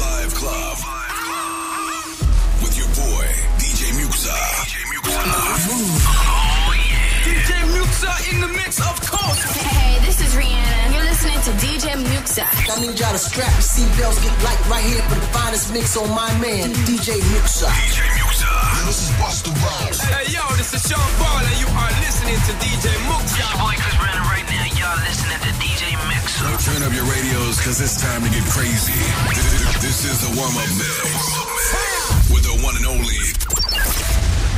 Live Club. With your boy, DJ Muxa. DJ Muxa. Oh, DJ Muxa in the mix, of course. Hey, this is Rihanna. You're listening to DJ Muxa. I need y'all to strap your seatbelts, get light right here for the finest mix on my man, DJ Muxa. DJ Muxa. This is Busta Rhymes. Hey, yo, this is Sean Paul, and you are listening to DJ Muxa. boy Chris Brandon right now. Y'all listening to DJ Mix. So turn up your radios, cause it's time to get crazy. This is the warm-up mix. With the one and only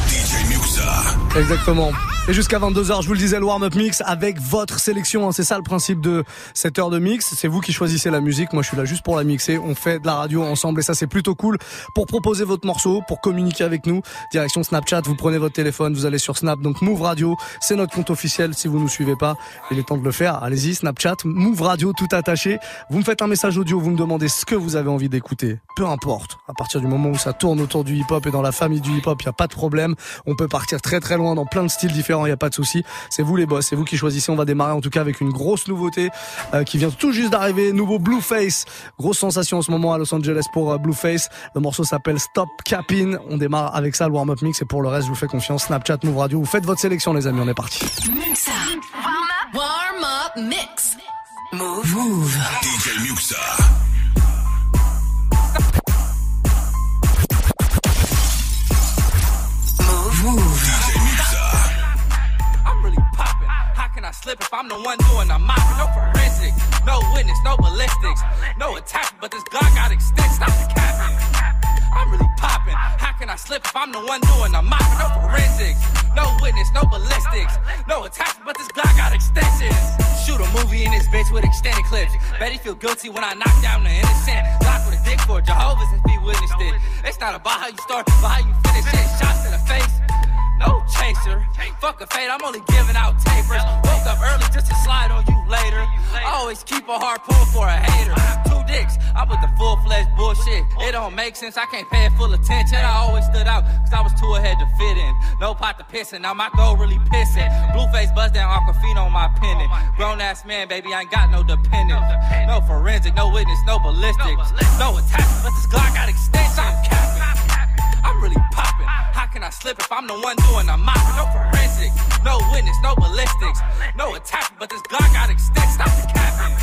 DJ Muxa. Exactement. Et jusqu'à 22h, je vous le disais, le warm-up mix avec votre sélection. hein. C'est ça le principe de cette heure de mix. C'est vous qui choisissez la musique. Moi, je suis là juste pour la mixer. On fait de la radio ensemble et ça, c'est plutôt cool. Pour proposer votre morceau, pour communiquer avec nous, direction Snapchat, vous prenez votre téléphone, vous allez sur Snap, donc Move Radio. C'est notre compte officiel. Si vous nous suivez pas, il est temps de le faire. Allez-y, Snapchat, Move Radio, tout attaché. Vous me faites un message audio, vous me demandez ce que vous avez envie d'écouter. Peu importe. À partir du moment où ça tourne autour du hip-hop et dans la famille du hip-hop, il n'y a pas de problème. On peut partir très très loin dans plein de styles différents, il n'y a pas de souci. C'est vous les boss, c'est vous qui choisissez. On va démarrer en tout cas avec une grosse nouveauté euh, qui vient tout juste d'arriver. Nouveau Blueface. Grosse sensation en ce moment à Los Angeles pour euh, Blueface. Le morceau s'appelle Stop Capping. On démarre avec ça, le warm-up mix. Et pour le reste, je vous fais confiance. Snapchat, Move Radio. Vous faites votre sélection, les amis. On est parti. Muxa. Warm up. Warm up mix. Move. Move. DJ Muxa. Can I slip if I'm the one doing the mopping? No forensics, no witness, no ballistics, no attack, but this Glock got extended. Stop the capping. I'm really popping. How can I slip if I'm the one doing the mopping? No forensics, no witness, no ballistics, no attack, but this Glock got extensions. Shoot a movie in this bitch with extended clips. Bet he feel guilty when I knock down the innocent. Glock with a dick for Jehovah's if he witnessed it. It's not about how you start, but how you finish it. Shots to the face. No chaser. Fuck a fade, I'm only giving out tapers. Woke up early just to slide on you later. I always keep a hard pull for a hater. Two dicks, I'm with the full fledged bullshit. It don't make sense, I can't pay it full attention. I always stood out, cause I was too ahead to fit in. No pot to piss in, now my goal really pissing. Blueface buzz down Aquafino on my pendant. Grown ass man, baby, I ain't got no dependent. No forensic, no witness, no ballistics. No attack, but this Glock got extensions. I'm really popping. How can I slip if I'm the one doing the mopping? No forensic, no witness, no ballistics, no attack, but this Glock got extended. Stop the capping.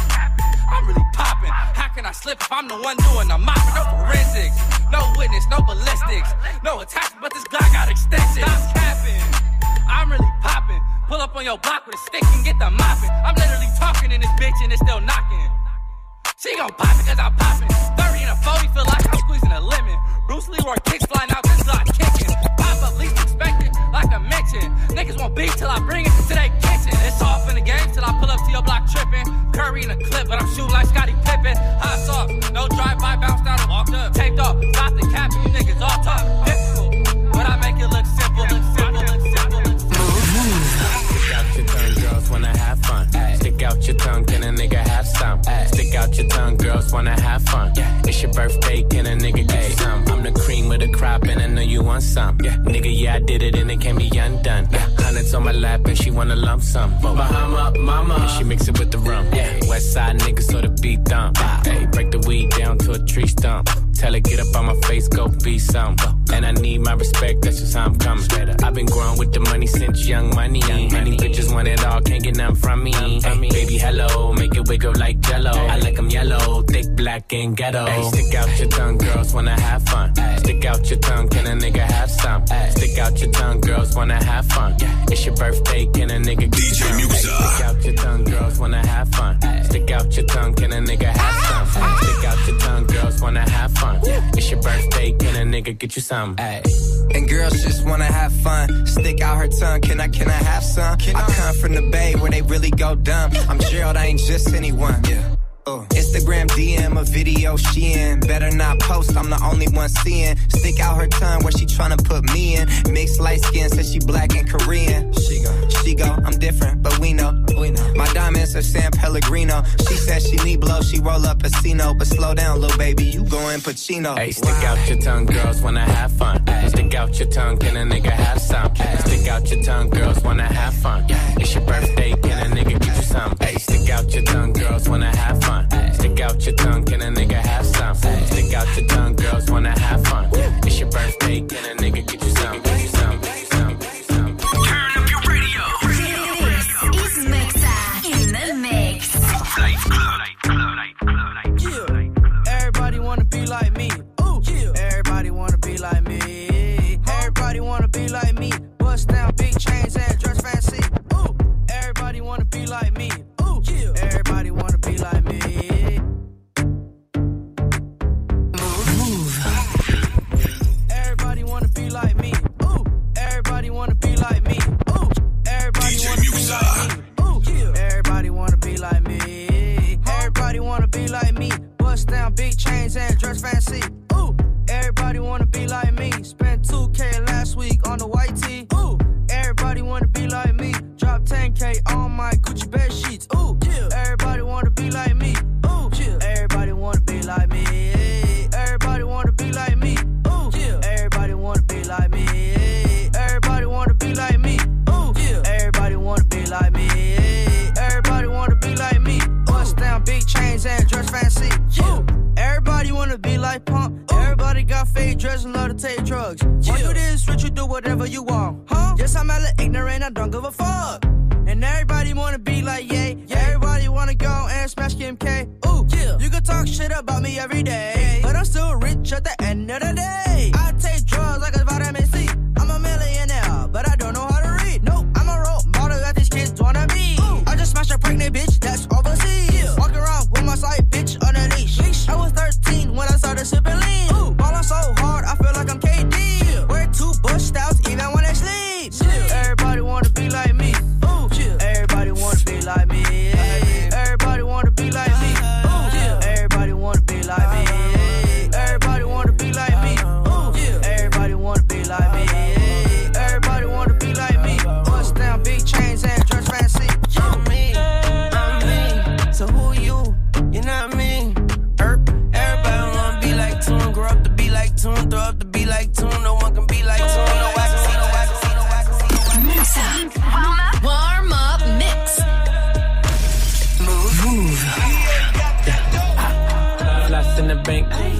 I'm really popping. How can I slip if I'm the one doing the mopping? No forensics, no witness, no ballistics, no attack, but this Glock got extensions. Stop capping. I'm really popping. Pull up on your block with a stick and get the mopping. I'm literally talking in this bitch and it's still knocking. She gon' pop it cause I'm popping. 30 and a 40 feel like I'm squeezing a lemon. Bruce Leroy kicks flying out this lot kicking. Pop up least expected, like I mentioned. Niggas won't beat till I bring it to their kitchen. It's off in the game till I pull up to your block tripping. Curry in a clip, but I'm shooting like Scotty Pippen. Hot sauce, no drive-by, bounced out and walked up. Taped off, got the cap, you niggas all talk. Out your tongue, can a nigga have some? Stick out your tongue, girls wanna have fun. It's your birthday, can a nigga get you some? I'm the cream of the crop, and I know you want some. Yeah. Nigga, yeah, I did it, and it can't be undone. Hundreds on my lap, and she wanna lump some. Bahama, mama, and she mix it with the rum. Yeah. West side niggas, so the beat dump. Hey, break the weed down to a tree stump. Tell her, get up on my face, go be some. And I need my respect, that's just how I'm coming. I've been growing with the money since young money. Many bitches want it all, can't get none from me. Hey, baby, hello, make it wiggle like jello. I like them yellow, thick, black, and ghetto. Hey, stick out your tongue, girls wanna have fun. Stick out your tongue, can a nigga have some? Stick out your tongue, girls wanna have fun. It's your birthday, can a nigga get DJ some? Hey, Stick out your tongue, girls wanna have fun. Stick out your tongue, can a nigga have some? Stick out your tongue, girls wanna have fun. It's your birthday, can a nigga get you some? And girls just wanna have fun. Stick out her tongue, can I, can I have some? Can I come from the bay where they really go dumb. I'm Gerald, I ain't just anyone. Uh, Uh. Instagram DM a video she in. Better not post, I'm the only one seeing. Stick out her tongue where she tryna put me in. Mixed light skin, says she black and Korean. She go, she go, I'm different, but we know. We know. My diamonds are San Pellegrino. She said she need blow, she roll up a Casino. But slow down, little baby, you going Pacino. Hey, stick out your tongue, girls wanna have fun. Stick out your tongue, can a nigga have some? Stick out your tongue, girls wanna have fun. It's your birthday, can a nigga some. Ay. Stick out your tongue, girls wanna have fun. Ay. Stick out your tongue, can a nigga have some? Stick out your tongue, girls wanna have fun. It's your birthday, can a nigga get you some? Get you some. Like me, everybody wanna be like me. Everybody wanna be like me. Bust down big chains and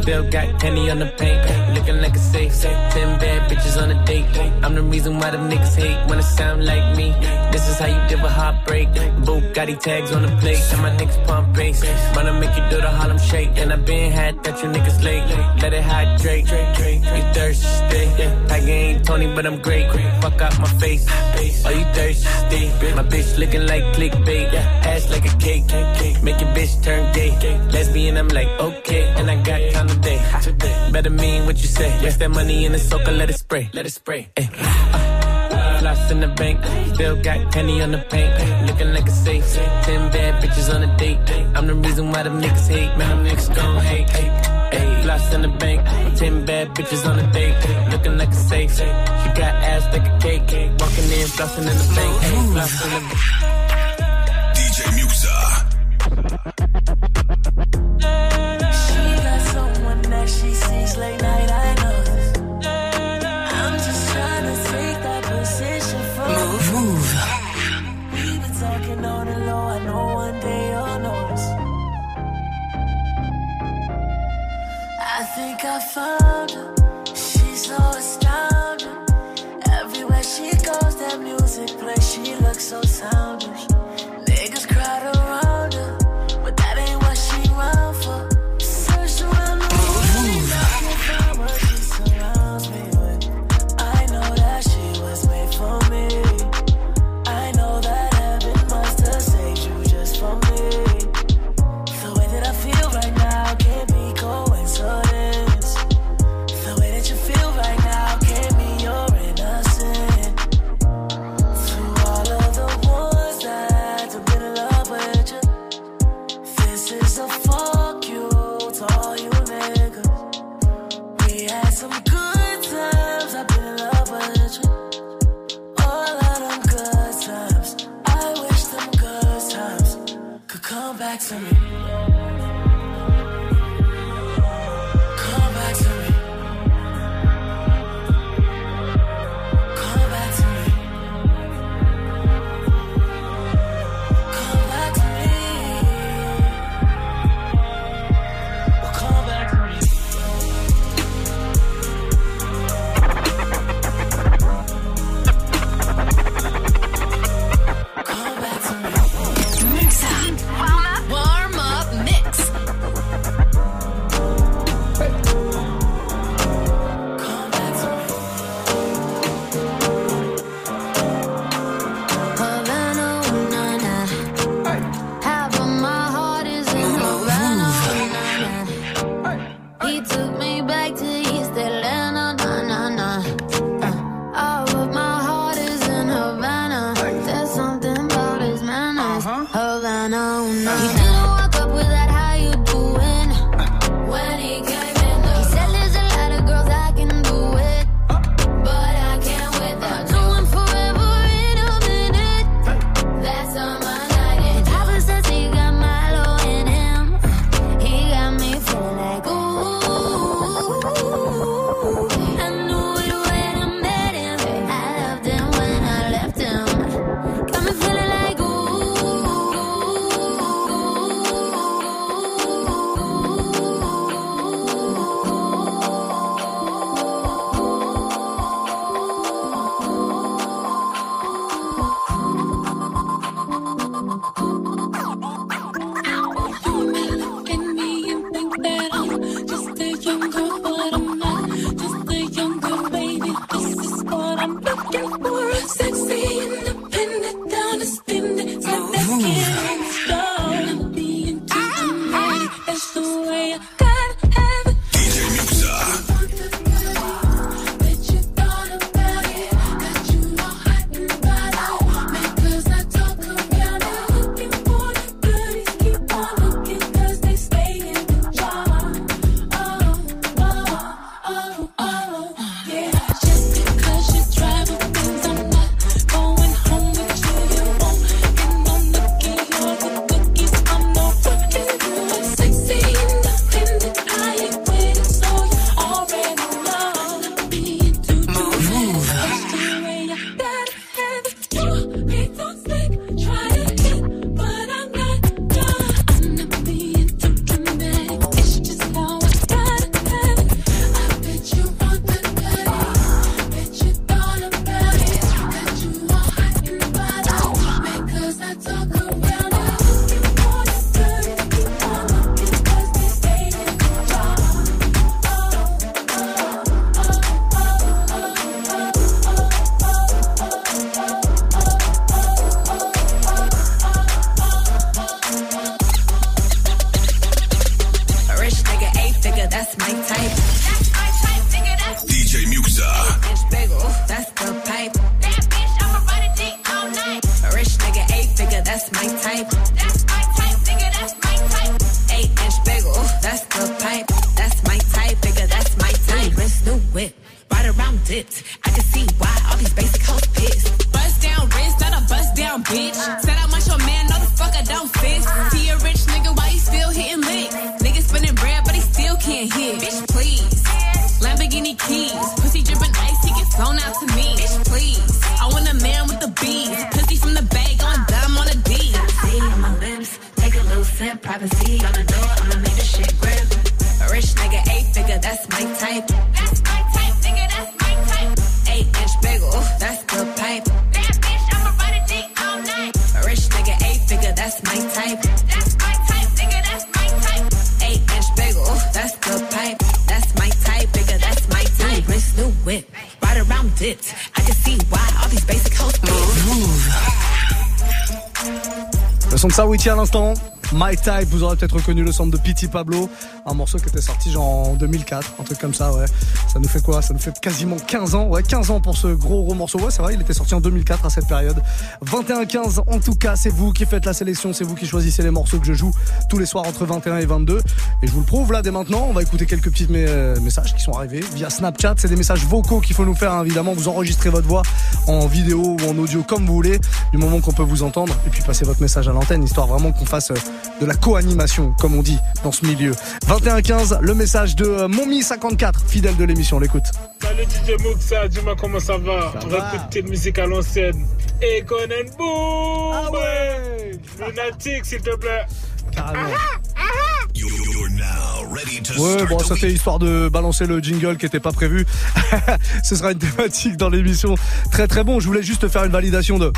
still got penny on the paint. Looking like a ten bad bitches on a date. I'm the reason why the niggas hate when it sound like me. This is how you deal with heartbreak. Bugatti tags on the plate, and my niggas pump bass. Wanna make you do the Harlem shake, and I been had that you niggas late. Let it hydrate, you thirsty? I ain't Tony, but I'm great. Fuck out my face, are you thirsty? My bitch looking like clickbait, ass like a cake. Make your bitch turn gay. Lesbian, I'm like okay, and I got time today. Better mean what you say. Waste that money in the soaker, let it spray, let it spray. Ay. Uh, Floss in the bank, still got penny on the paint. Looking like a safe, ten bad bitches on a date. I'm the reason why them niggas hate, man. Them niggas gon' hate. Ay, floss in the bank, ten bad bitches on a date. Looking like a safe, she got ass like a cake. Walking in, flossing in the bank, ay, in the bank. DJ Muxa. so sound. Vous aurez peut-être reconnu le son de Pity Pablo, un morceau qui était sorti genre en 2004, un truc comme ça, ouais. Ça nous fait quoi? Ça nous fait quasiment 15 ans, ouais, 15 ans pour ce gros gros morceau. Ouais, c'est vrai, il était sorti en 2004 à cette période. 21-15, en tout cas, c'est vous qui faites la sélection, c'est vous qui choisissez les morceaux que je joue tous les soirs entre 21 et 22. Et je vous le prouve là dès maintenant, on va écouter quelques petits euh, messages qui sont arrivés via Snapchat. C'est des messages vocaux qu'il faut nous faire, hein, évidemment. Vous enregistrez votre voix en vidéo ou en audio comme vous voulez, du moment qu'on peut vous entendre, et puis passer votre message à l'antenne, histoire vraiment qu'on fasse euh, de la co-animation, comme on dit dans ce milieu. 21-15, le message de euh, Momi54, fidèle de l'émission, l'écoute. Salut DJ Muxa, dis-moi comment ça va? On va écouter de musique à l'ancienne. Et Conan Boom Ah ouais Lunatique, s'il te plaît. Carrément. Ah, now ready to Ouais, bon, ça c'était histoire de balancer le jingle qui était pas prévu. Ce sera une thématique dans l'émission. Très très bon. Je voulais juste faire une validation de.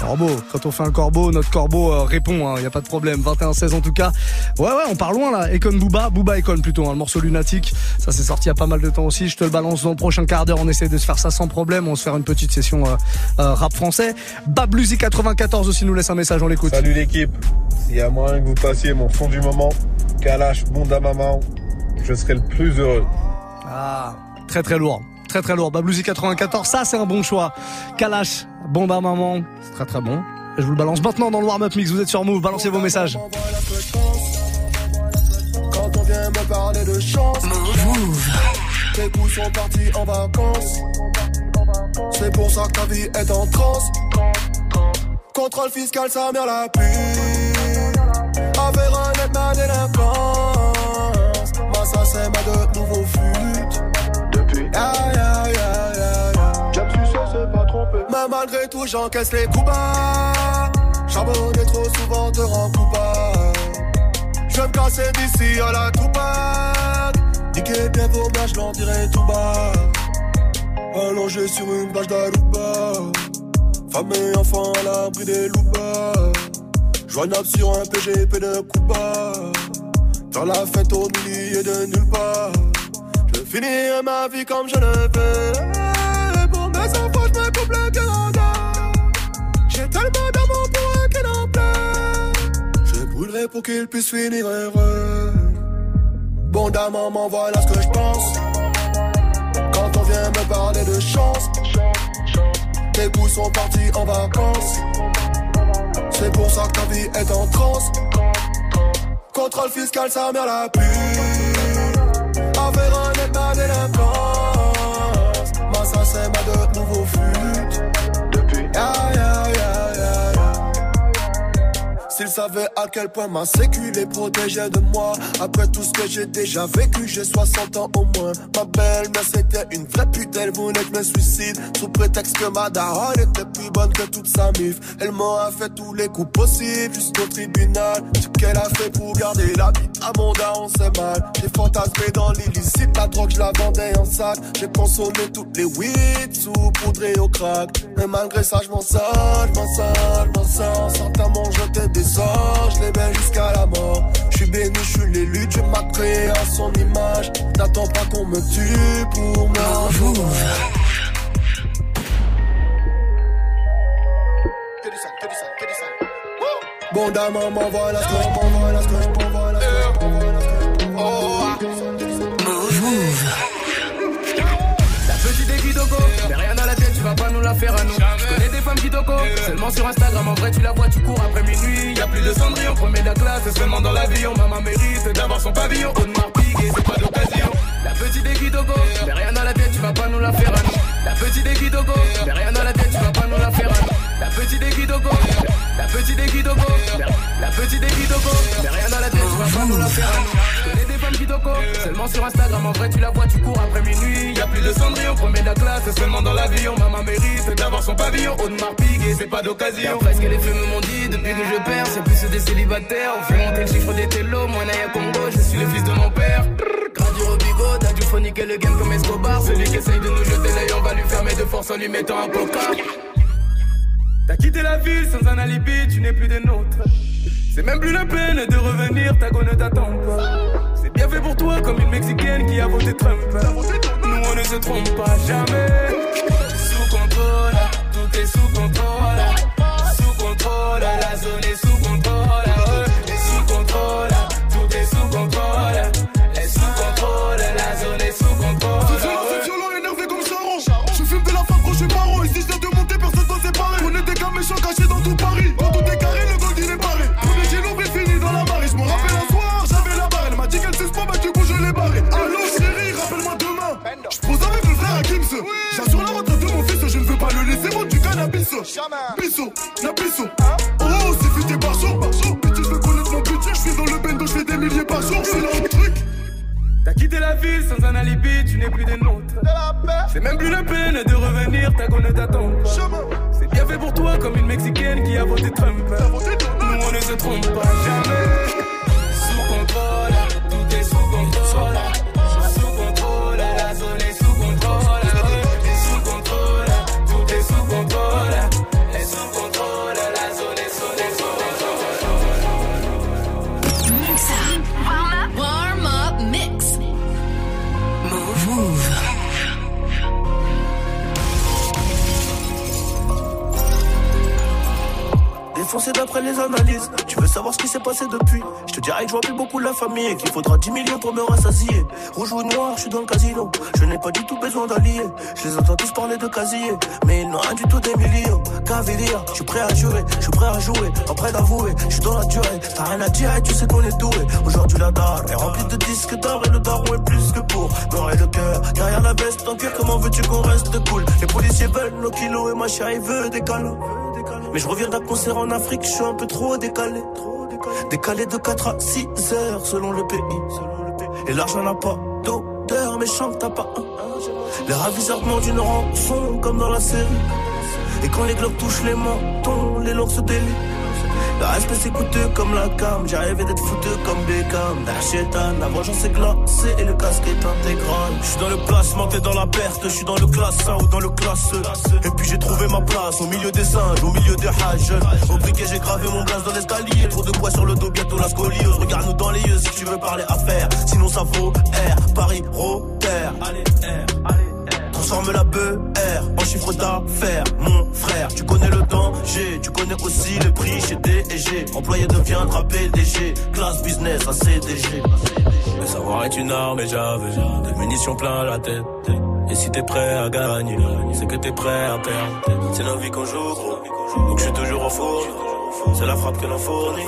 Corbeau, quand on fait un corbeau, notre corbeau euh, répond, il y a pas de problème. 21-16 en tout cas. Ouais ouais, on part loin là. Econ Booba, Booba Econ plutôt, hein, le morceau lunatique. Ça s'est sorti il y a pas mal de temps aussi. Je te le balance dans le prochain quart d'heure. On essaie de se faire ça sans problème. On va se faire une petite session euh, euh, rap français. Babluzi 94 aussi nous laisse un message, on l'écoute. Salut l'équipe. S'il y a moyen que vous passiez mon son du moment, Kalash, Bonda Maman, je serai le plus heureux. Ah, très très lourd. Très très lourd. Bablouzi 94, ça c'est un bon choix. Kalash, Bomba Maman, c'est très très bon. Et je vous le balance maintenant dans le warm-up mix. Vous êtes sur Move, balancez vos messages. Quand on vient me parler de chance, tes coups sont partis en vacances. C'est pour ça que ta vie est en transe. Contrôle fiscal, ça mère la pluie. Affaire honnête, ma délinquance. Moi, ça, c'est ma de nouveaux flûtes. Malgré tout, j'encaisse les coups bas. Charbonner trop souvent te rend coupable. Je me casser d'ici à la toupade. Niquer bien vos mains, je l'en dirai tout bas. Allongé sur une bâche d'arouba. Femme et enfant à l'abri des loupas. Joignable sur un PGP de Cuba. Dans la fête au milieu de nulle part. Je finirai ma vie comme je le veux. J'ai tellement d'amour pour eux qu'ils en pleurent. Je brûlerai pour qu'ils puissent finir heureux. maman, voilà ce que je pense. Quand on vient me parler de chance, tes goûts sont partis en vacances. C'est pour ça que ta vie est en transe. Contrôle fiscal, sa mère la pluie. Affaire un état délinquance. ça c'est ma de S'ils savaient à quel point ma sécu les protégeait de moi. Après tout ce que j'ai déjà vécu, j'ai 60 ans au moins. Ma belle-mère c'était une vraie pute, elle voulait que je me suicide. Sous prétexte que ma daronne était plus bonne que toute sa mif. Elle m'a fait tous les coups possibles jusqu'au tribunal. Ce qu'elle a fait pour garder la vie à mon daron c'est mal. J'ai fantasmé dans l'illicite, la drogue je la vendais en sac. J'ai consommé toutes les weed sous poudré au crack. Mais malgré ça je m'en sors, je m'en sors, je m'en sors Certains m'ont jeté des je les mets jusqu'à la mort. Je suis béni, je suis l'élu, Dieu m'a créé à son image. N'attends pas qu'on me tue pour me Bon d'un maman, voilà ce que je voilà ce que je voilà ce que je voilà ce que je Move. La petite aiguille d'Ogo, mais rien dans la tête, tu vas pas nous la faire à nous. Seulement sur Instagram, en vrai tu la vois, tu cours après minuit. Y a plus de cendrillon, premier de la classe, seulement dans l'avion. Maman mérite d'avoir son pavillon, Audemars Piguet, c'est pas d'occasion. La petite aiguille d'Ogo, mais rien dans la tête, tu vas pas nous la faire à. La petite aiguille d'Ogo, mais rien dans la tête, tu vas pas nous la faire à. La petite aiguille d'Ogo, petite aiguille d'Ogo, la petite aiguille d'Ogo, mais rien dans la tête, tu vas pas nous la faire nous. connais des femmes toco, seulement sur Instagram, en vrai tu la vois, tu cours après minuit. Y a plus de cendrillon, premier de la classe, seulement dans l'avion. Maman mérite d'avoir son pavillon, Audemars Piguet, c'est pas d'occasion. Presque les films m'ont dit, depuis que je perds, c'est plus des célibataires. On fait monter le chiffre des télos, moi Naya Congo, je suis le fils de mon père. Radio Robigo, t'as du phonique et le game comme Escobar. Celui qui essaye de nous jeter l'œil, on va lui fermer de force en lui mettant un coca. T'as quitté la ville sans un alibi, tu n'es plus des nôtres. C'est même plus la peine de revenir, ta go ne t'attend. C'est bien fait pour toi comme une Mexicaine qui a voté Trump. Nous on ne se trompe pas jamais. Sous contrôle, tout est sous contrôle. Sous contrôle, la zone est sous C'est même plus la peine de revenir, ta go ne t'attend. C'est bien fait pour toi comme une Mexicaine qui a voté Trump. Nous on ne se trompe pas jamais. Défoncé d'après les analyses. Tu veux savoir ce qui s'est passé depuis? Je te dirais que je vois plus beaucoup la famille et qu'il faudra 10 millions pour me rassasier. Rouge ou noir, je suis dans le casino. Je n'ai pas du tout besoin d'alliés. Je les entends tous parler de casier, mais ils n'ont rien du tout des millions. Cavalier, je suis prêt à jurer, je suis prêt à jouer. Prêt d'avouer, je suis dans la durée. T'as rien à dire et tu sais qu'on est doué. Aujourd'hui la dalle est remplie de disques d'or et le daron est plus que pour. Mort et le cœur, derrière la veste en cuir, comment veux-tu qu'on reste cool? Les policiers veulent nos kilos et ma chérie veut des câlins. Mais je reviens d'un concert en Afrique, je suis un peu trop décalé. Décalé de 4 à 6 heures selon le pays. Et l'argent n'a pas d'odeur, mais chante t'as pas un. Les raviseurs demandent une rançon comme dans la série. Et quand les globes touchent les mentons, les langues se délient. Le respect c'est coûteux comme la cam, rêvé d'être foutu comme Beckham. Darchetan, la vengeance est glacée et le casque est intégral. Je suis dans le placement, t'es dans la perte, je suis dans le classe 1 ou dans le classe E. Et puis j'ai trouvé ma place au milieu des singes, au milieu des hages. Au briquet j'ai gravé mon place dans l'escalier, trop de poids sur le dos, bientôt la scoliose. Regarde-nous dans les yeux si tu veux parler affaires, sinon ça vaut R, Paris, Rotter. Allez, R, allez. Transforme la BR en chiffre d'affaires, mon frère. Tu connais le danger, tu connais aussi le prix chez DG. Employé deviendra PDG, classe business à CDG. Ça Savoir est une arme et j'avais des munitions plein la tête. Et si t'es prêt à gagner, c'est que t'es prêt à perdre. C'est la vie qu'on joue, gros. Donc je suis toujours au four. C'est la frappe que l'on fournit.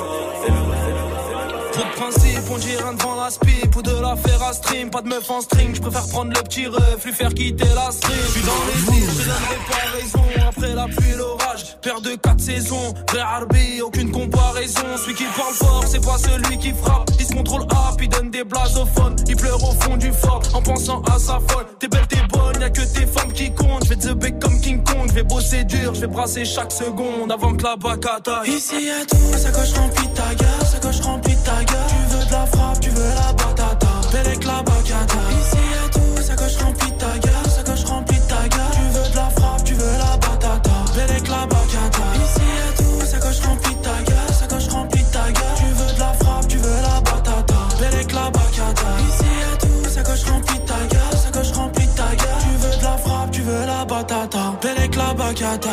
Trop de principe, on dirait devant la spip ou de la faire à stream. Pas de meuf en string, je préfère prendre le petit ref, lui faire quitter la stream. Je dans les îles, je donnerai pas raison. Après la pluie, l'orage, père de 4 saisons. Vrai Harbi, aucune comparaison. Celui qui parle fort, c'est pas celui qui frappe. Il se contrôle up, il donne des blasophones. Il pleure au fond du fort en pensant à sa folle. T'es belle, t'es bonne, y'a que tes femmes qui comptent. Je vais te bec comme King Kong, je vais bosser dur, je vais brasser chaque seconde avant que la bacata. Ici y'a tout, sa coche remplie ta gueule, sa coche remplie de gueule. Tu veux de la frappe, tu veux la batata, Belek la bacata. Ici y'a tout, sa coche remplie de ta gueule, sa coche remplie de ta gueule. Tu veux de la frappe, tu veux la batata, Belek la bacata. Ici y'a tout, sa coche remplie de ta gueule, sa coche remplie de ta gueule. Tu veux de la frappe, tu veux la batata, Belek la bacata. Ici y'a tout, sa coche remplie de ta gueule, sa coche remplie de ta gueule. Tu veux de la frappe, tu veux la batata, Belek la bacata.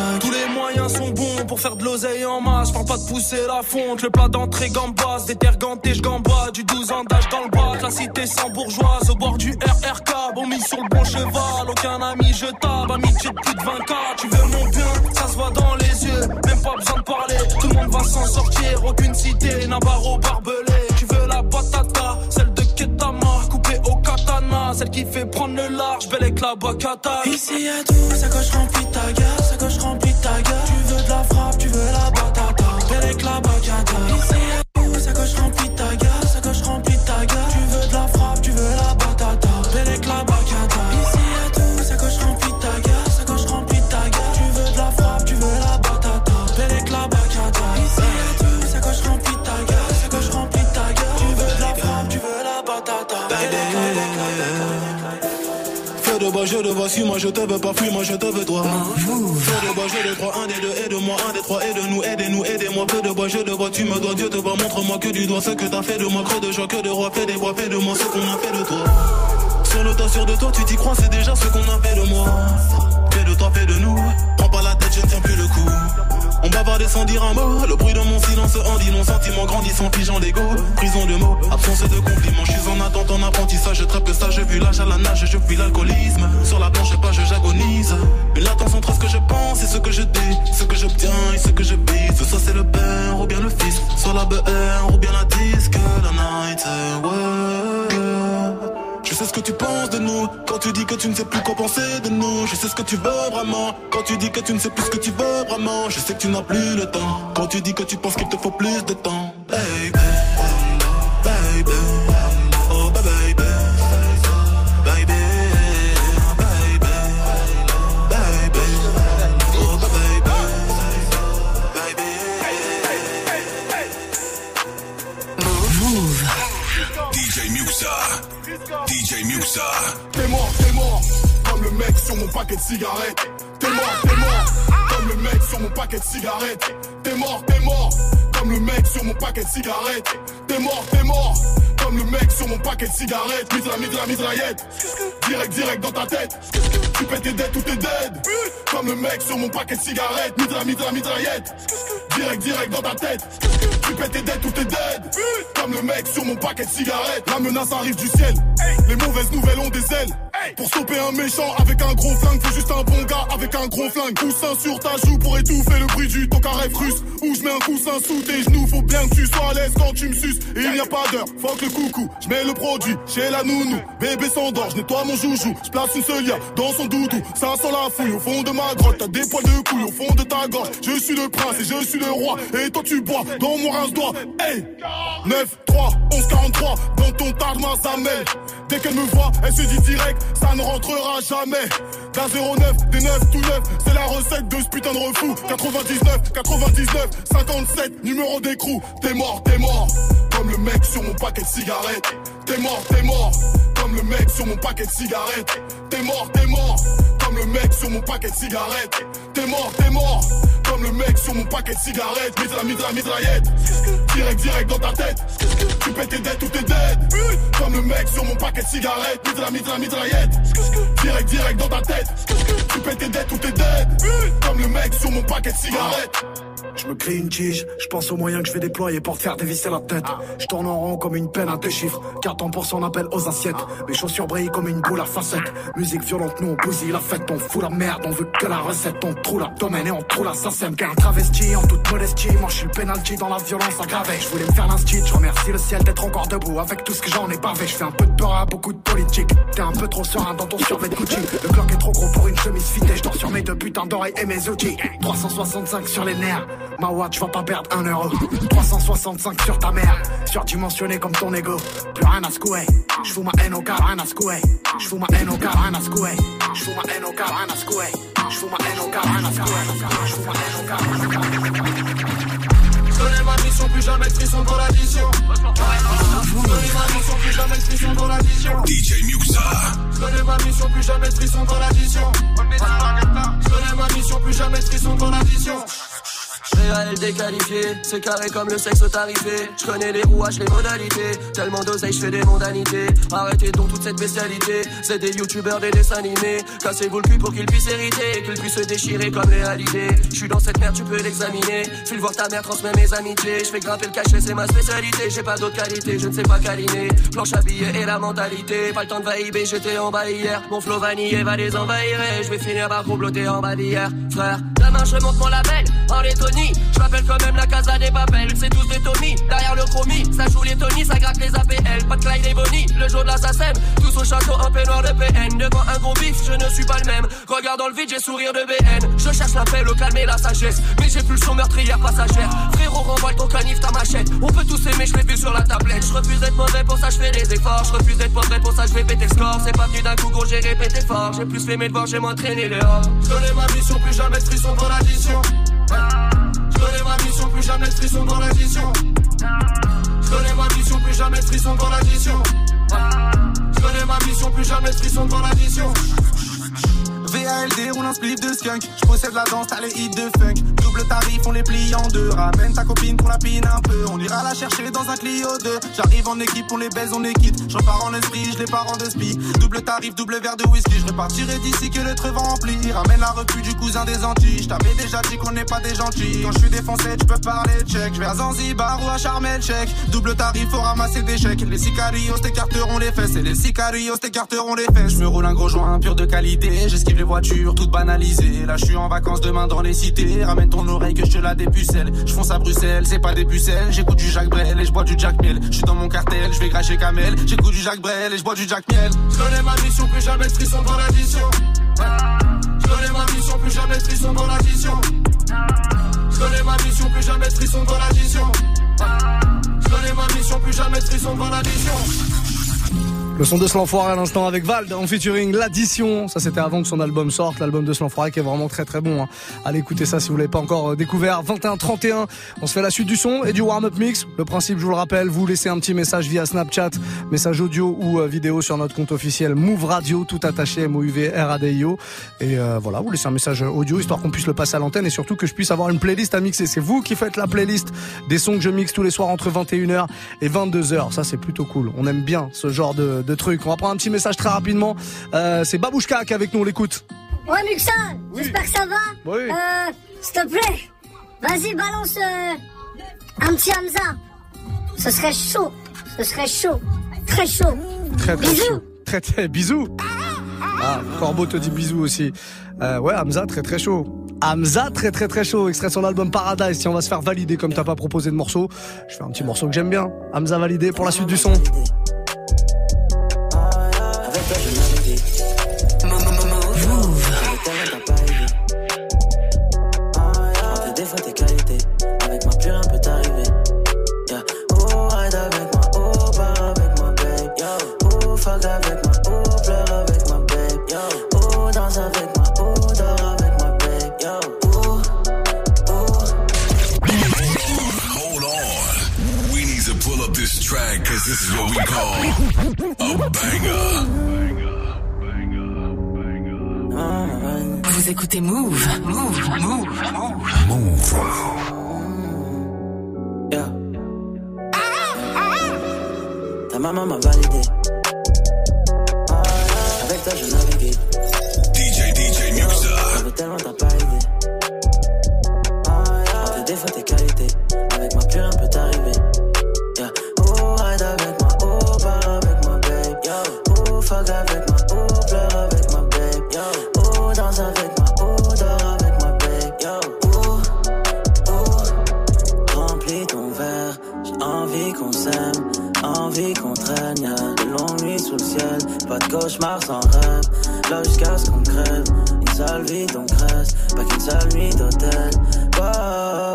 Faire de l'oseille en masse. Parle pas de pousser la fonte, le plat d'entrée gambasse. Des terres gantées, je du 12 ans d'âge dans le bas. La cité sans bourgeoise, au bord du RRK. Bon mis sur le bon cheval, aucun ami jetable. Amitié de plus de 20K, tu veux mon bien, ça se voit dans les yeux. Même pas besoin de parler, tout le monde va s'en sortir. Aucune cité, Navarro barbelé. Tu veux la patata, celle de Ketama, coupée au katana. Celle qui fait prendre le large, belle avec la bacata. Ici y'a tout, sa coche remplie ta gueule, sa coche remplie ta gueule. Tu veux de la frappe, tu veux la batata, Belek la bacata. Ici tout, sa coche remplie bas, je de voici, moi je te veux pas, fuis, moi je te veux toi. Fais de bas, je de trois, un des deux, aide-moi, un des trois, aide-nous, aidez-nous, aidez-moi. Fais de bas, je de vois, tu me dois, Dieu te voit, montre-moi que du doigt ce que t'as fait de moi, creux de joie, que de roi, fais des voix, fais de moi ce qu'on a fait de toi. Sur le tas sûr de toi, tu t'y crois, c'est déjà ce qu'on a fait de moi. Fais de toi, fais de nous, On bavardait sans dire un mot, le bruit de mon silence en dit non, sentiment grandissant, figeant d'ego, prison de mots, absence de compliments, je suis en attente en apprentissage, je trappe le stage, vu l'âge à la nage, je fuis l'alcoolisme, sur la planche pas, je j'agonise, mais latence entre ce que je pense et ce que je dis, ce que j'obtiens et ce que je bise, soit c'est le père ou bien le fils, soit la BR ou bien la disque, la night, ouais. Je sais ce que tu penses de nous. Quand tu dis que tu ne sais plus quoi penser de nous Je sais ce que tu veux vraiment. Quand tu dis que tu ne sais plus ce que tu veux vraiment Je sais que tu n'as plus le temps. Quand tu dis que tu penses qu'il te faut plus de temps Baby Baby T'es mort, t'es mort, comme le mec sur mon paquet de cigarettes. T'es mort, t'es mort, comme le mec sur mon paquet de cigarettes. T'es mort, t'es mort, comme le mec sur mon paquet de cigarettes. T'es mort, t'es mort, comme le mec sur mon paquet de cigarettes. Mitra, mitra, mitraillette. Direct, direct dans ta tête. Tu pètes tes dettes ou t'es dead. Comme le mec sur mon paquet de cigarettes. Mitra, mitra, mitraillette. Direct, direct dans ta tête. Tu pètes tes dettes ou t'es dead. Comme le mec sur mon paquet de cigarettes. La menace arrive du ciel. Les mauvaises nouvelles ont des ailes. Pour stopper un méchant avec un gros flingue, faut juste un bon gars avec un gros flingue. Coussin sur ta joue pour étouffer le bruit du tokarev russe. Ou je mets un coussin sous tes genoux, faut bien que tu sois à l'aise quand tu me suces. Et il n'y a pas d'heure, fuck le coucou. Je mets le produit chez la nounou. Bébé s'endort, je nettoie mon joujou. Je place une seule dans son doudou. Ça sent la fouille au fond de ma grotte. T'as des poils de couille au fond de ta gorge. Je suis le prince et je suis le roi. Et toi tu bois dans mon rince-doigt. Hey 9, 3, 11, 43. Dans ton tarma, ça mêle. Dès qu'elle me voit, elle se dit direct, ça ne rentrera jamais. D'un 09, des 9, tout 9, c'est la recette de ce putain de refou. 99, 99, 57, numéro d'écrou. T'es mort, t'es mort, comme le mec sur mon paquet de cigarettes. T'es mort, t'es mort, comme le mec sur mon paquet de cigarettes. T'es mort, t'es mort, comme le mec sur mon paquet de cigarettes. T'es mort, t'es mort, comme le mec sur mon paquet de cigarettes. Mitra, mitra, mitraillette. Direct, direct dans ta tête. Tu pètes tes dettes ou t'es dead. Comme le mec sur mon paquet de cigarettes. Mitra, mitra, mitraillette. Direct, direct dans ta tête. Tu pètes tes dettes ou t'es dead. Comme le mec sur mon paquet de cigarettes. Je me crée une tige, je pense aux moyens que je vais déployer pour te faire dévisser la tête. Je tourne en rond comme une peine à tes chiffres. Carton pour son appel aux assiettes. Mes chaussures brillent comme une boule à facettes. Musique violente, nous on bousille la fête. On fout la merde, on veut que la recette. On trouve l'abdomen et on trouve la sacème. Qu'un travesti en toute modestie. Moi je suis le penalty dans la violence aggravée. Je voulais me faire l'instit, je remercie le ciel d'être encore debout. Avec tout ce que j'en ai pavé, je fais un peu de peur à beaucoup de politique. T'es un peu trop serein dans ton survêt de Gucci. Le clock est trop gros pour une chemise fitée. Je dors sur mes deux putains d'oreilles et mes outils. 365 sur les nerfs. Ma watch va pas perdre un euro. 365 sur ta mère. Surdimensionné comme ton ego. Plus rien à secouer. Je fous ma haine au car, rien à secouer. Je fous ma haine au car, rien à secouer. Je fous ma haine au car, rien à secouer. Je fous ma haine au car, rien à secouer. Je fous ma haine au car, rien à Je connais ma mission, plus jamais de dans l'addition. Je connais ma mission, plus jamais de dans l'addition. DJ Muxa. Je connais ma mission, plus jamais de dans l'addition. Je connais ma mission, plus jamais de dans l'addition. Réel déqualifié, c'est carré comme le sexe tarifé. Je connais les rouages, les modalités. Tellement d'oseille, je fais des mondanités. Arrêtez donc toute cette bestialité. C'est des youtubeurs, des dessins animés. Cassez-vous le cul pour qu'ils puissent hériter. Qu'ils puissent se déchirer comme les réalités. Je suis dans cette merde, tu peux l'examiner. File voir ta mère, transmets mes amitiés. Je fais grimper le cachet, c'est ma spécialité. J'ai pas d'autre qualité, je ne sais pas câliner. Planche à billets et la mentalité. Pas le temps de vaïber, j'étais en bas hier. Mon flow vanillé va les envahir. Je vais finir par comploter en bas d'hier. Frère, je monte mon label. En Lettonie, je m'appelle quand même la casa des papels. C'est tous des Tommy, derrière le chromie. Ça joue les Tony, ça gratte les APL. Pas de Clyde et Bonnie, le jour de l'assassin. Tous au château en peignoir de PN. Devant un gros bif, je ne suis pas le même. Regarde dans le vide, j'ai sourire de BN. Je cherche la paix, le calme et la sagesse. Mais j'ai plus son meurtrière passagère. Frérot, renvoie ton canif, ta machette. On peut tous aimer, je l'ai vu sur la tablette. Je refuse d'être mauvais, pour ça je fais des efforts. Je refuse d'être mauvais, pour ça je vais péter score. C'est pas venu d'un coup, gros, j'ai répété fort. J'ai plus fait mes devoirs, j'ai m'entraîné dehors. Je ma mission, plus jamais de dans l'addition. Je connais ma mission, plus jamais de frisson dans l'addition. Je connais ma mission, plus jamais de frisson dans l'addition. Je connais ma mission, plus jamais de frisson dans l'addition. VALD roule un spliff de skunk. Je possède la danse, t'as les hits de funk. Double tarif, on les plie en deux. Ramène ta copine qu'on la pine un peu. On ira la chercher dans un Clio 2. J'arrive en équipe, on les baise, on les quitte. Je repars en esprit, je les pars en deux spi. Double tarif, double verre de whisky. Je repartirai d'ici que le treu va. Ramène la repu du cousin des Antilles. Je t'avais déjà dit qu'on n'est pas des gentils. Quand je suis défoncé, tu peux parler tchèque. Je vais à Zanzibar ou à Sharm el Sheikh. Double tarif, faut ramasser des chèques. Les sicarios t'écarteront les fesses. Et les sicarios t'écarteront les fesses. Je me roule un gros joint pur de qualité. Les voitures toutes banalisées. Là, je suis en vacances demain dans les cités. Ramène ton oreille que je te la dépucelle. Je fonce à Bruxelles, c'est pas des pucelles. J'écoute du Jacques Brel et je bois du Jack Miel. Je suis dans mon cartel, je vais cracher Kamel. J'écoute du Jacques Brel et je bois du Jack Miel. Je connais ma mission, plus jamais frisson dans l'addition. Je connais ma mission, plus jamais frisson dans l'addition. Je connais ma mission, plus jamais frisson dans l'addition. Je ma mission, plus jamais frisson dans. Le son de Slanfoiré à l'instant avec Vald en featuring l'addition. Ça c'était avant que son album sorte, l'album de Slanfoiré qui est vraiment très très bon. hein. Allez écouter ça si vous l'avez pas encore euh, découvert. 21-31, on se fait la suite du son et du warm-up mix. Le principe, je vous le rappelle, vous laissez un petit message via Snapchat, message audio ou euh, vidéo sur notre compte officiel Move Radio, tout attaché M-O-U-V R-A-D-I-O. Et euh, voilà, vous laissez un message audio histoire qu'on puisse le passer à l'antenne et surtout que je puisse avoir une playlist à mixer. C'est vous qui faites la playlist des sons que je mixe tous les soirs entre 21h et 22h. Ça c'est plutôt cool. On aime bien ce genre de, de truc. On va prendre un petit message très rapidement. Euh, c'est Babouchka qui est avec nous, on l'écoute. Ouais, Muxa, j'espère que ça va. Oui. Euh, s'il te plaît, vas-y, balance euh, un petit Hamza. Ce serait chaud. Ce serait chaud. Très chaud. Très très Bisous. chaud. Très très bisous. Ah, Corbeau te dit bisous aussi. Euh, ouais, Hamza très très chaud. Hamza très très très chaud, extrait son album Paradise. Si on va se faire valider comme t'as pas proposé de morceau, je fais un petit morceau que j'aime bien. Hamza validé pour la suite du son. this track because this is what we call a banger. Vous écoutez Move, Move, Move, Move. Move. Yeah. Ta maman m'a validé. Avec toi, je naviguais. DJ, DJ Muxa. pas de cauchemar sans rêve. Là jusqu'à ce qu'on crève, une seule vie donc reste, pas qu'une seule nuit d'hôtel. Oh,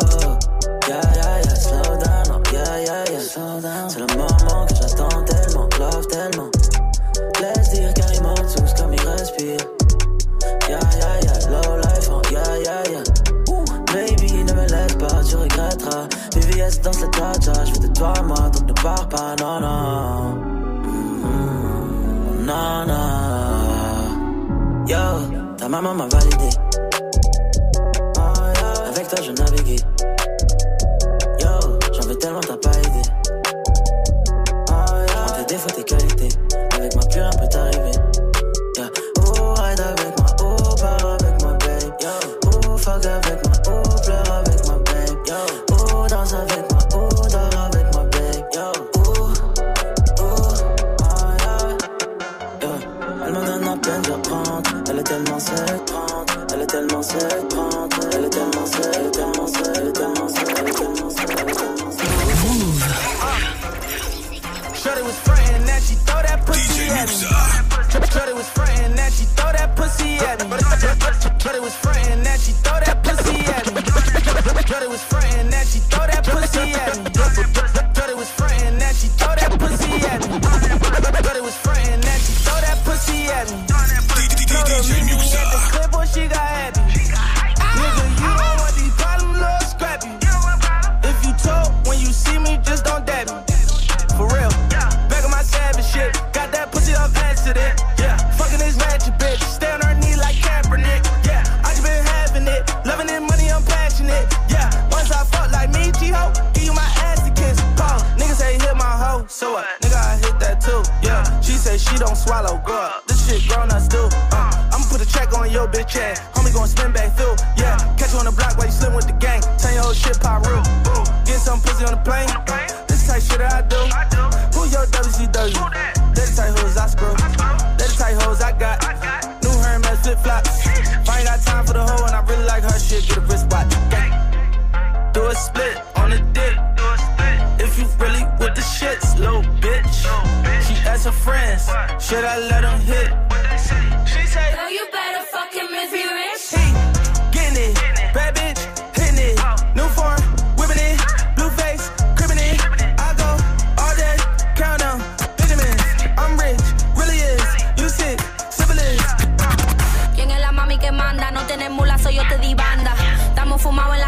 yeah, yeah, yeah, slow down, oh, yeah, yeah, yeah, slow down. C'est le moment que j'attends tellement, love tellement. Laisse dire carrément tous comme il respire. Yeah, yeah, yeah, low life, oh, yeah, yeah, yeah. Ooh, baby, ne me laisse pas, tu regretteras. VVS dans cette cha je veux de toi, moi, donc ne pars pas, non. maman m'a validé. Oh avec toi, je naviguais. 9h30, elle est tellement 7 elle est tellement 7 elle est tellement 7 elle est tellement 7 elle est tellement 7 elle est tellement 7 elle est tellement 7 Move. Shorty was frontin' and she throw that pussy at me.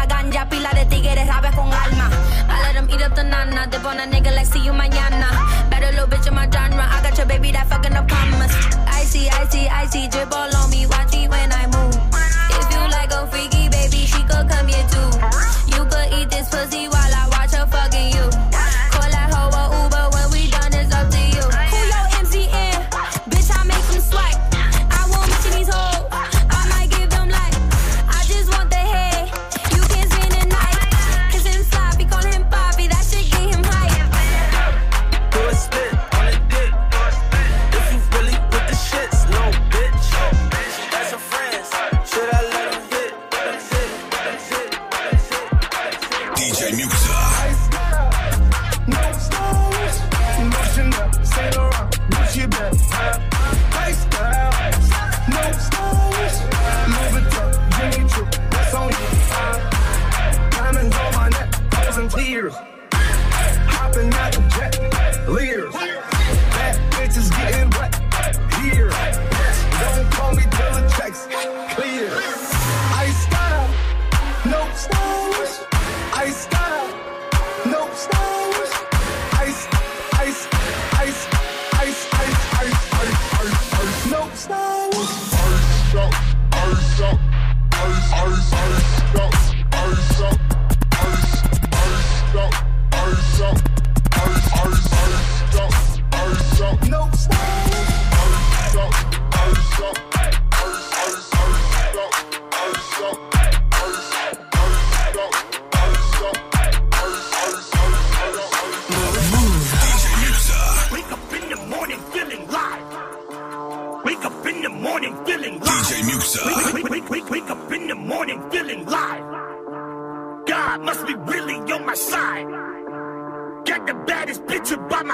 ganja, pila de tigres, rabia con alma. I let them eat up the nana, dip on a nigga like see you mañana. Better little bitch in my genre, I got your baby that fucking up promise. Icy, icy, icy, drip all on me, watch me when I move. If you like a freaky baby, she could come here too. You could eat this pussy.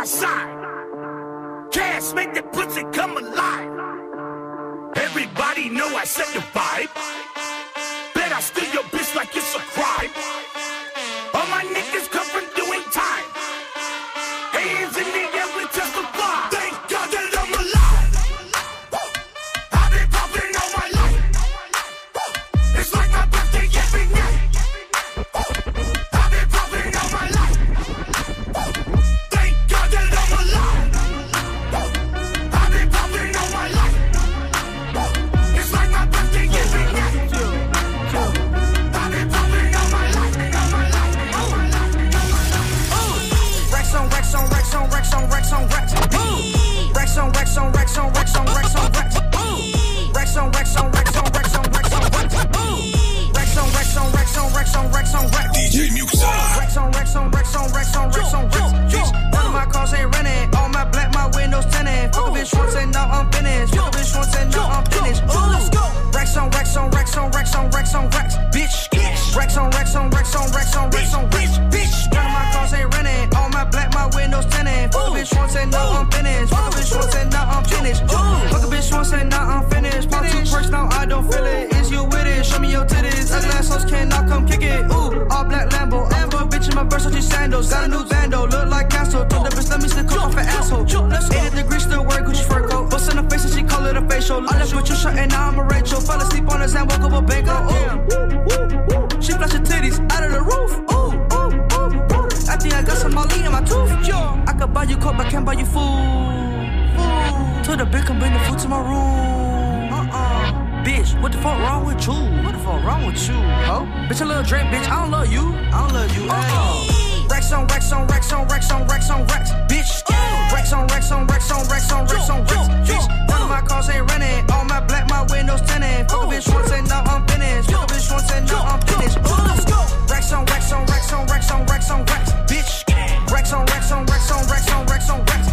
Bitch by my side. Cash make the pussy come alive. Everybody know I set the vibe. And now I'm a Rachel. Fell asleep on his hand, woke up a bango. Ooh, she flash her titties out of the roof. Ooh, ooh, ooh, ooh. I think I got some Molly in my tooth. Yo, I could buy you coke, but can't buy you food. Food. Told the bitch come bring the food to my room. Uh-uh. Bitch, what the fuck wrong with you? What the fuck wrong with you? Oh, bitch, a little drink, bitch. I don't love you. I don't love you. Uh-uh. Rex on Rex on Rex on Rex on Rex on Rex. Rex on Rex on Rex on Rex on Rex on Rex. Bitch. None of my cars ain't renting. All my black, my windows tinted. Fuck a bitch once and now I'm finished. Fuck a bitch once and now I'm finished. Ooh. Rex on Rex on Rex on Rex on Rex on Rex. Bitch. Rex on Rex on Rex on Rex on Rex on Rex.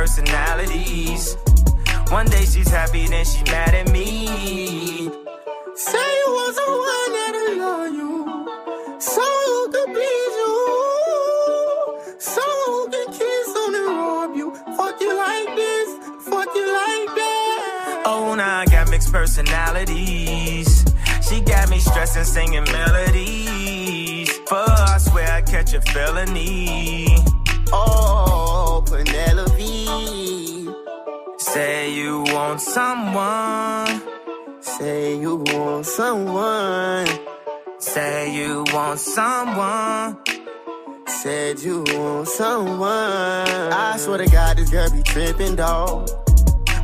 personalities. One day she's happy, then she mad at me. Say you want someone that'll love you. Someone who can please you. Someone who can kiss on and rob you. Fuck you like this, fuck you like that. Oh, now I got mixed personalities. She got me stressing, singing melodies. But I swear I catch a felony. Oh, Penelope. Say you want someone. Say you want someone. Say you want someone. Said you want someone. I swear to God, this girl be tripping, dog.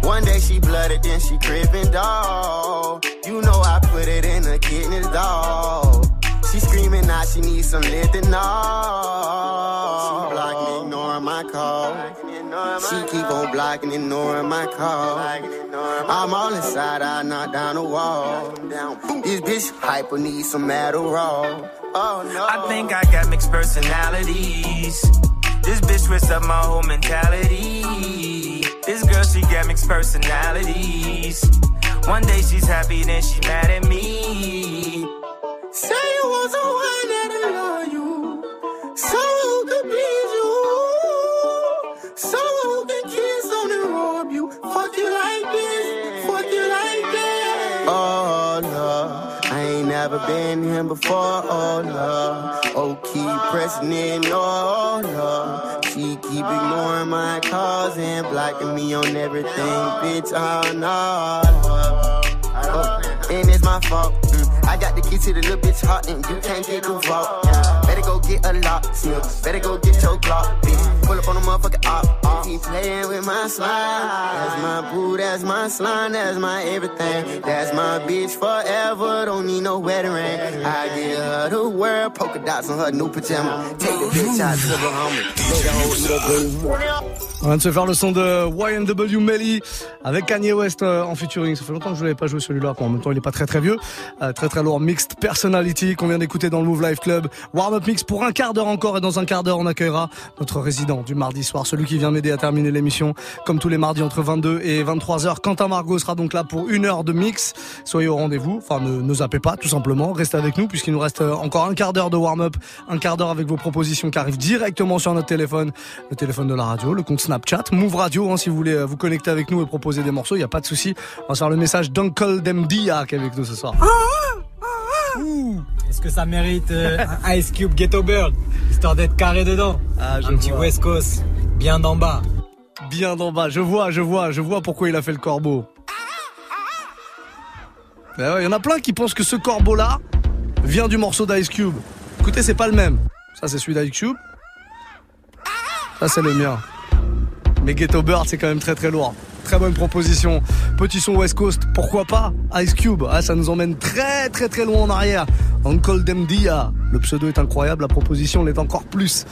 One day she blooded, then she crippin', dog. You know I put it in the kidneys, dog. She screaming out she needs some lithanol. She blocking, ignoring my call. She keep on blocking, and ignoring my call. I'm all inside, I knock down the wall. This bitch hyper needs some Adderall. Oh no. I think I got mixed personalities. This bitch switched up my whole mentality. This girl, she got mixed personalities. One day she's happy, then she mad at me. Say you want someone that'll love you. Someone who can please you. Someone who can kiss on and rob you. Fuck you like this, fuck you like that. Oh no, I ain't never been here before. Oh no, oh keep pressing in. Oh no, she keep ignoring my calls and blocking me on everything, bitch. Oh no. Oh, and it's my fault. Key to the little bitch hot and you can't get vault. Better go get a lock. Better go get your clock, bitch. On vient de se faire le son de YNW Melly avec Kanye West euh, en featuring. Ça fait longtemps que je l'avais pas joué celui-là. En même temps, il est pas très très vieux. Euh, très très lourd. Mixed Personality qu'on vient d'écouter dans le Move Life Club. Warm Up Mix pour un quart d'heure encore et dans un quart d'heure, on accueillera notre résident du mardi soir, celui qui vient m'aider à terminer l'émission comme tous les mardis entre 22 et 23 heures. Quentin Margot sera donc là pour une heure de mix. Soyez au rendez-vous. Enfin, ne, ne zappez pas, tout simplement. Restez avec nous puisqu'il nous reste euh, encore un quart d'heure de warm-up, un quart d'heure avec vos propositions qui arrivent directement sur notre téléphone, le téléphone de la radio, le compte Snapchat, Move Radio, hein, si vous voulez euh, vous connecter avec nous et proposer des morceaux, il n'y a pas de souci. On va faire le message d'Uncle Demdia qui est avec nous ce soir. Est-ce que ça mérite euh, un Ice Cube Ghetto Bird Histoire d'être carré dedans Ah, je Un petit. West Coast, bien d'en bas. Bien d'en bas, je vois, je vois, je vois pourquoi il a fait le corbeau. Ben ouais, Il y en a plein qui pensent que ce corbeau-là vient du morceau d'Ice Cube. Écoutez, c'est pas le même. Ça, c'est celui d'Ice Cube. Ça, c'est le mien. Mais Ghetto Bird, c'est quand même très très lourd. Très bonne proposition. Petit son West Coast, pourquoi pas Ice Cube, ah, ça nous emmène très très très loin en arrière. Uncle Demdia, le pseudo est incroyable, la proposition l'est encore plus.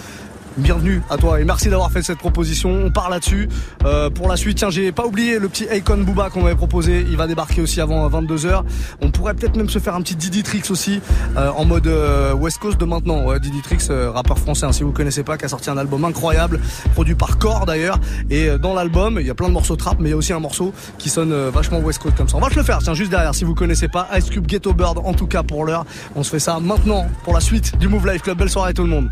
Bienvenue à toi et merci d'avoir fait cette proposition. On part là-dessus. Euh, pour la suite, tiens, j'ai pas oublié le petit Akon Booba qu'on m'avait proposé. Il va débarquer aussi avant 22h. On pourrait peut-être même se faire un petit Didi Trix aussi euh, en mode euh, West Coast de maintenant. Ouais, Didi Trix, euh, rappeur français, hein, si vous connaissez pas, qui a sorti un album incroyable, produit par Core d'ailleurs. Et euh, dans l'album, il y a plein de morceaux trap, mais il y a aussi un morceau qui sonne euh, vachement West Coast comme ça. On va se le faire, tiens, juste derrière. Si vous connaissez pas Ice Cube Ghetto Bird, en tout cas pour l'heure, on se fait ça maintenant pour la suite du Move Life Club. Belle soirée tout le monde.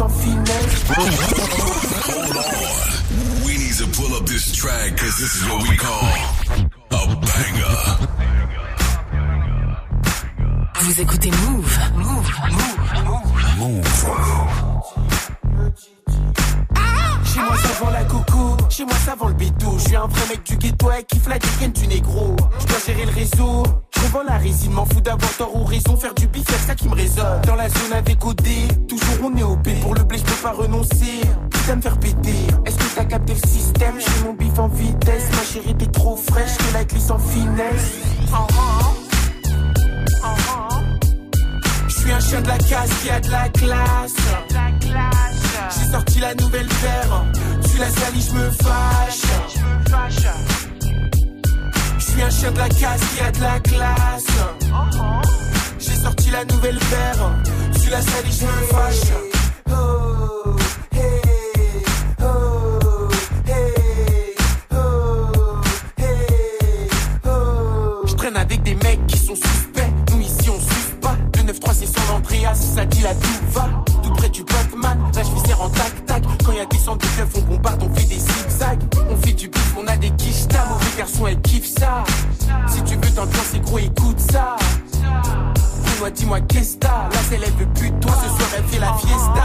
Que la glisse en finesse. We need to pull up this track because this is what we call a banger. Vous écoutez Move. Move. Move. Move. Chez moi ça vend la coco, chez moi ça vend le béto. Je suis un vrai mec du ghetto qui kiffe la chicken du négro. Je dois gérer le réseau, revends la résine, m'en fous d'avoir tort ou raison. Faire du bif, ça qui me résonne. Dans la zone avec OD, toujours on est OP. Pour le blé, je peux pas renoncer. Putain me faire péter. Est-ce que t'as capté le système? Je fais mon bif en vitesse. Ma chérie, t'es trop fraîche, que la glisse en finesse. Je suis un chien de la casse qui a de la classe. J'ai sorti la nouvelle paire. Tu la salis, je me fâche. Suis un chien de la casse qui a de la classe. J'ai sorti la nouvelle paire. Tu la salis, je me fâche. Oh, oh, oh, oh. Je traîne avec des mecs qui sont suspects. Nous ici on suit pas. Le 9-3 c'est son Andreas, ça dit la tout va. Du Batman, là je visère en tac-tac. Quand y a des keufs, on bombarde, on fait des zigzags. On fait du bif, on a des quichetas. Mauvais garçon, elle kiffe ça. Si tu veux t'ambiancer, gros, écoute ça. Dis-moi, dis-moi, qu'est-ce que t'as? Là, c'est lève plus de toi, ce soir, elle fait la fiesta.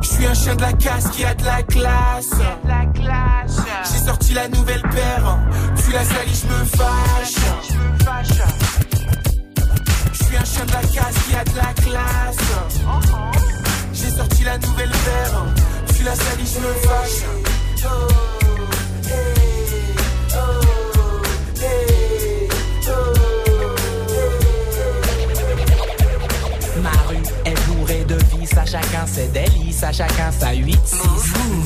Je suis un chien de la casse qui a de la classe. J'ai sorti la nouvelle paire. Tu la salis, je me fâche. Un chien de la casse qui a de la classe. J'ai sorti la nouvelle paire. Tu la salis, je me fâche. Ma rue est bourrée de vices, à chacun ses délices, à chacun sa 8-6.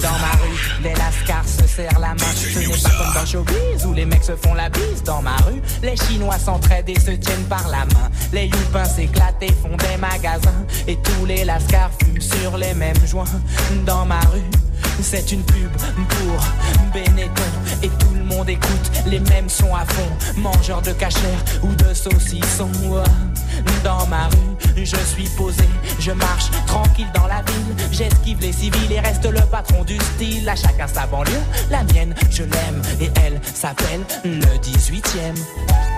Dans ma rue, les lascars se serrent la main. Ce n'est pas comme dans Showbiz où les mecs se font la bise. Dans ma rue, les Chinois s'entraident et se tiennent par la main. Les youpins s'éclatent et font des magasins. Et tous les lascars fument sur les mêmes joints. Dans ma rue, c'est une pub pour Benetton. Et tout le monde écoute les mêmes sons à fond. Mangeur de cachère ou de saucisson Dans ma rue, je suis posé. Je marche tranquille dans la ville. J'esquive les civils et reste le patron du style. À chacun sa banlieue, la mienne je l'aime. Et elle s'appelle le 18ème Warm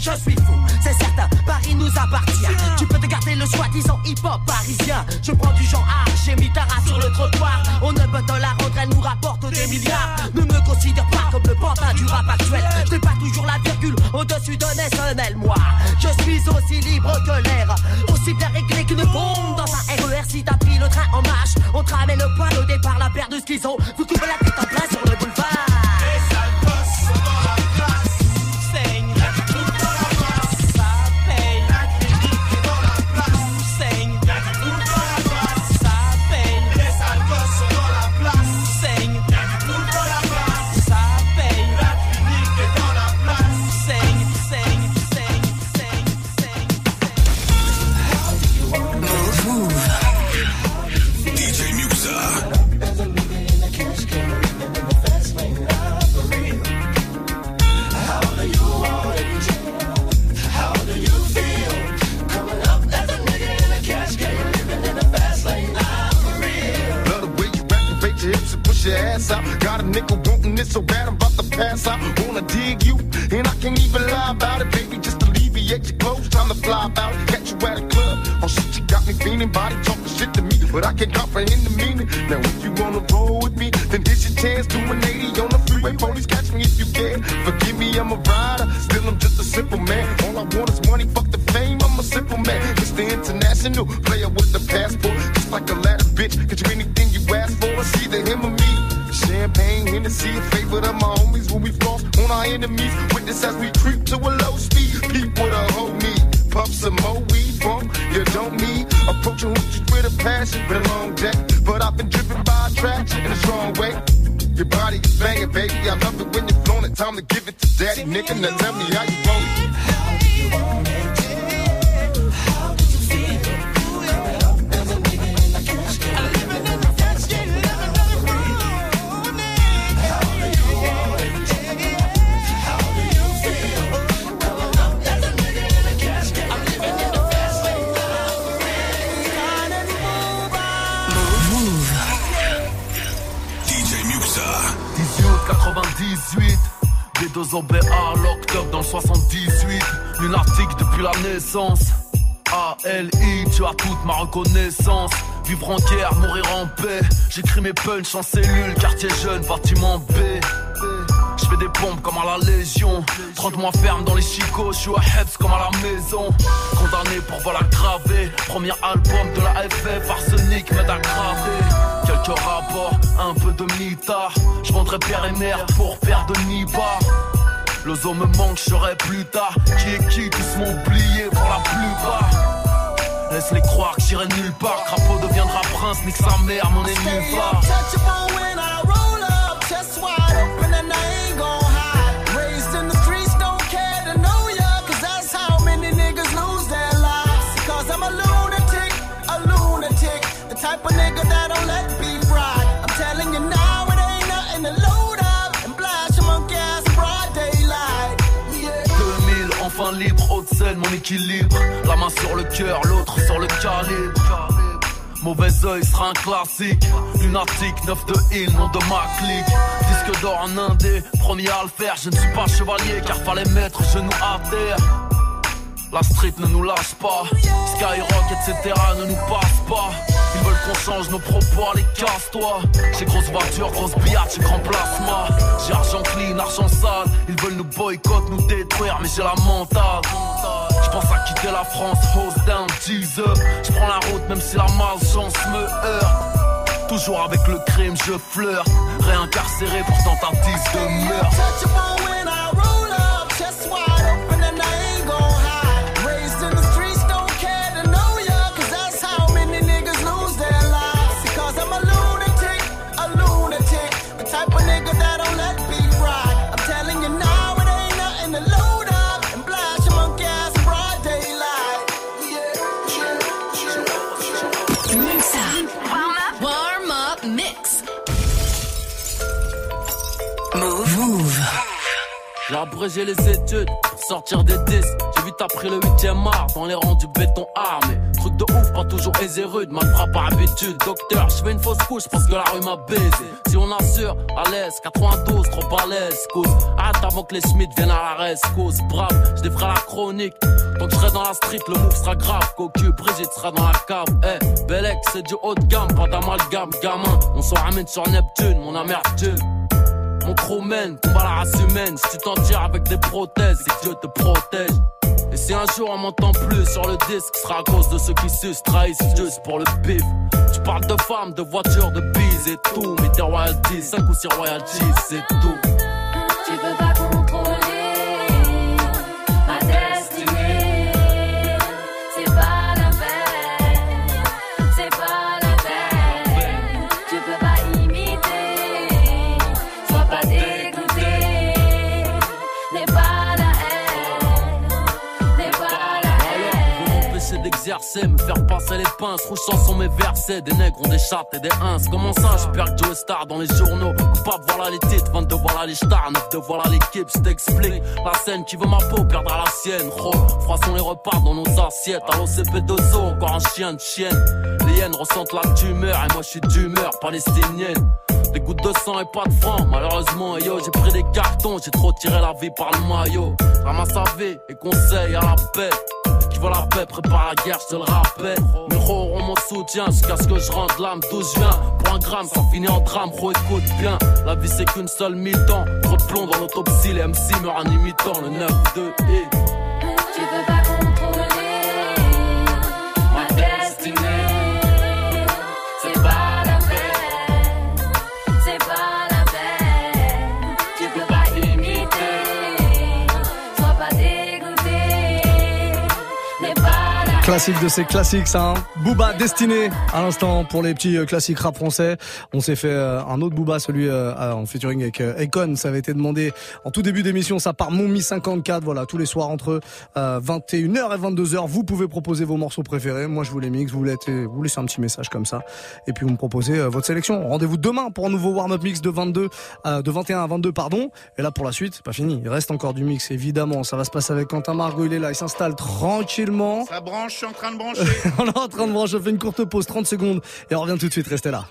je suis fou. C'est certain, Paris nous appartient. Tu peux te garder le soi-disant hip-hop parisien. Je prends du genre art, j'ai mis ta race sur le trottoir. On ne peut te la rendre, elle nous rapporte des milliards. Ne me considère pas comme le pantin du rap actuel. Je n'ai pas toujours la virgule au-dessus d'un SNL, moi. Je suis aussi libre que l'air, aussi bien réglé qu'une bombe dans un RER. Si t'as pris le train en marche, on te ramène le poil au départ, la paire de schizo. Vous by in a strong way. Your body is banging, baby. I love it when you're flown it. Time to give it to daddy, nigga. Now tell me how you want it. B2 OBA, l'octobre dans le 78 Lunatique depuis la naissance. ALI, tu as toute ma reconnaissance. Vivre en guerre, mourir en paix. J'écris mes punchs en cellule, quartier jeune, bâtiment B fais des pompes comme à la Légion. 30 mois ferme dans les chicots, je suis à Hebs comme à la maison. Condamné pour vol aggravé. Premier album de la FF, arsenic m'aide à graver. Quelques rapports, un peu de mitard Je vendrais pierre et merde pour faire de Niba Le zoo me manque, je serai plus tard. Qui est qui, tous m'ont oublié pour la plupart? Laisse-les croire que j'irai nulle part. Crapaud deviendra prince, nique sa mère, mon est nulle La main sur le cœur, l'autre sur le calibre. Mauvais oeil sera un classique. Lunatique, 9 de Hill, nom de ma clique. Disque d'or en indé, premier à le faire. Je ne suis pas chevalier car fallait mettre genou à terre. La street ne nous lâche pas. Skyrock, etc. ne nous passe pas. Ils veulent qu'on change nos propos, allez casse-toi. J'ai grosse voiture, grosse billard, j'ai grand plasma. J'ai argent clean, argent sale. Ils veulent nous boycott, nous détruire, mais j'ai la mentale. Pense à quitter la France, hose down, Jesus. Je prends la route même si la malchance me heurte. Toujours avec le crime, je flirte. Réincarcéré pour tentative de meurtre. J'ai abrégé les études, sortir des disques. J'ai vu t'as pris le 8ème art dans les rangs du béton armé. Truc de ouf, pas toujours aisé rude, mal frappe par habitude. Docteur, je fais une fausse couche parce que la rue m'a baisé. Si on assure, à l'aise, 92, trop à l'aise, cause. Hâte avant que les Smiths viennent à la rescousse. Brave, je défrais la chronique. Tant que je serai dans la street, le move sera grave. Cocu, Brigitte sera dans la cave. Eh, Belek, c'est du haut de gamme, pas d'amalgame, gamin. On s'en ramène sur Neptune, mon amertume. Crewman, combat la race humaine. Si tu t'en tires avec des prothèses, c'est Dieu te protège. Et si un jour on m'entend plus sur le disque, sera à cause de ceux qui sucent, trahissent juste pour le bif. Tu parles de femmes, de voitures, de bises et tout. Mais tes royalties, 5 ou 6 royalties, c'est tout. Les pinces, rouge sont mes versets, des nègres ont des chattes et des ins. Comment ça, je perds Joe Star dans les journaux, coupable, voilà les titres, 22, voilà les stars, 9 de voilà l'équipe, je t'explique. La scène qui veut ma peau perdra la sienne, gros. Froissons les repas dans nos assiettes, à l'OCP2O, encore un chien de chienne. Les hyènes ressentent la tumeur, et moi je suis d'humeur palestinienne. des gouttes de sang et pas de francs. Malheureusement, yo, j'ai pris des cartons, j'ai trop tiré la vie par le maillot. Ramasse à vie et conseil à la paix. Veut la paix, prépare la guerre, je te le rappelle. Mes auront mon soutien jusqu'à ce que je rentre l'âme d'où je viens. Pour un gramme, ça finit en drame, gros, écoute bien. La vie c'est qu'une seule mi-temps. Trop de plomb dans l'autopsie, les MC meurent en imitant le 9-2 et. Classique de ces classiques, ça. Hein. Booba Destiné à l'instant pour les petits euh, classiques rap français. On s'est fait euh, un autre Booba, celui euh, en featuring avec Akon. Ça avait été demandé en tout début d'émission. Ça part Momi 54. Voilà, tous les soirs entre 21h et 22h. Vous pouvez proposer vos morceaux préférés. Moi, je vous les mixe. Vous laissez, vous laissez un petit message comme ça. Et puis vous me proposez votre sélection. Rendez-vous demain pour un nouveau warm-up mix de 22, euh, de 21 à 22, pardon. Et là, pour la suite, pas fini. Il reste encore du mix, évidemment. Ça va se passer avec Quentin Margot. Il est là. Il s'installe tranquillement. Ça je suis en train de brancher. on est en train de brancher. On fait une courte pause, 30 secondes. Et on revient tout de suite. Restez là.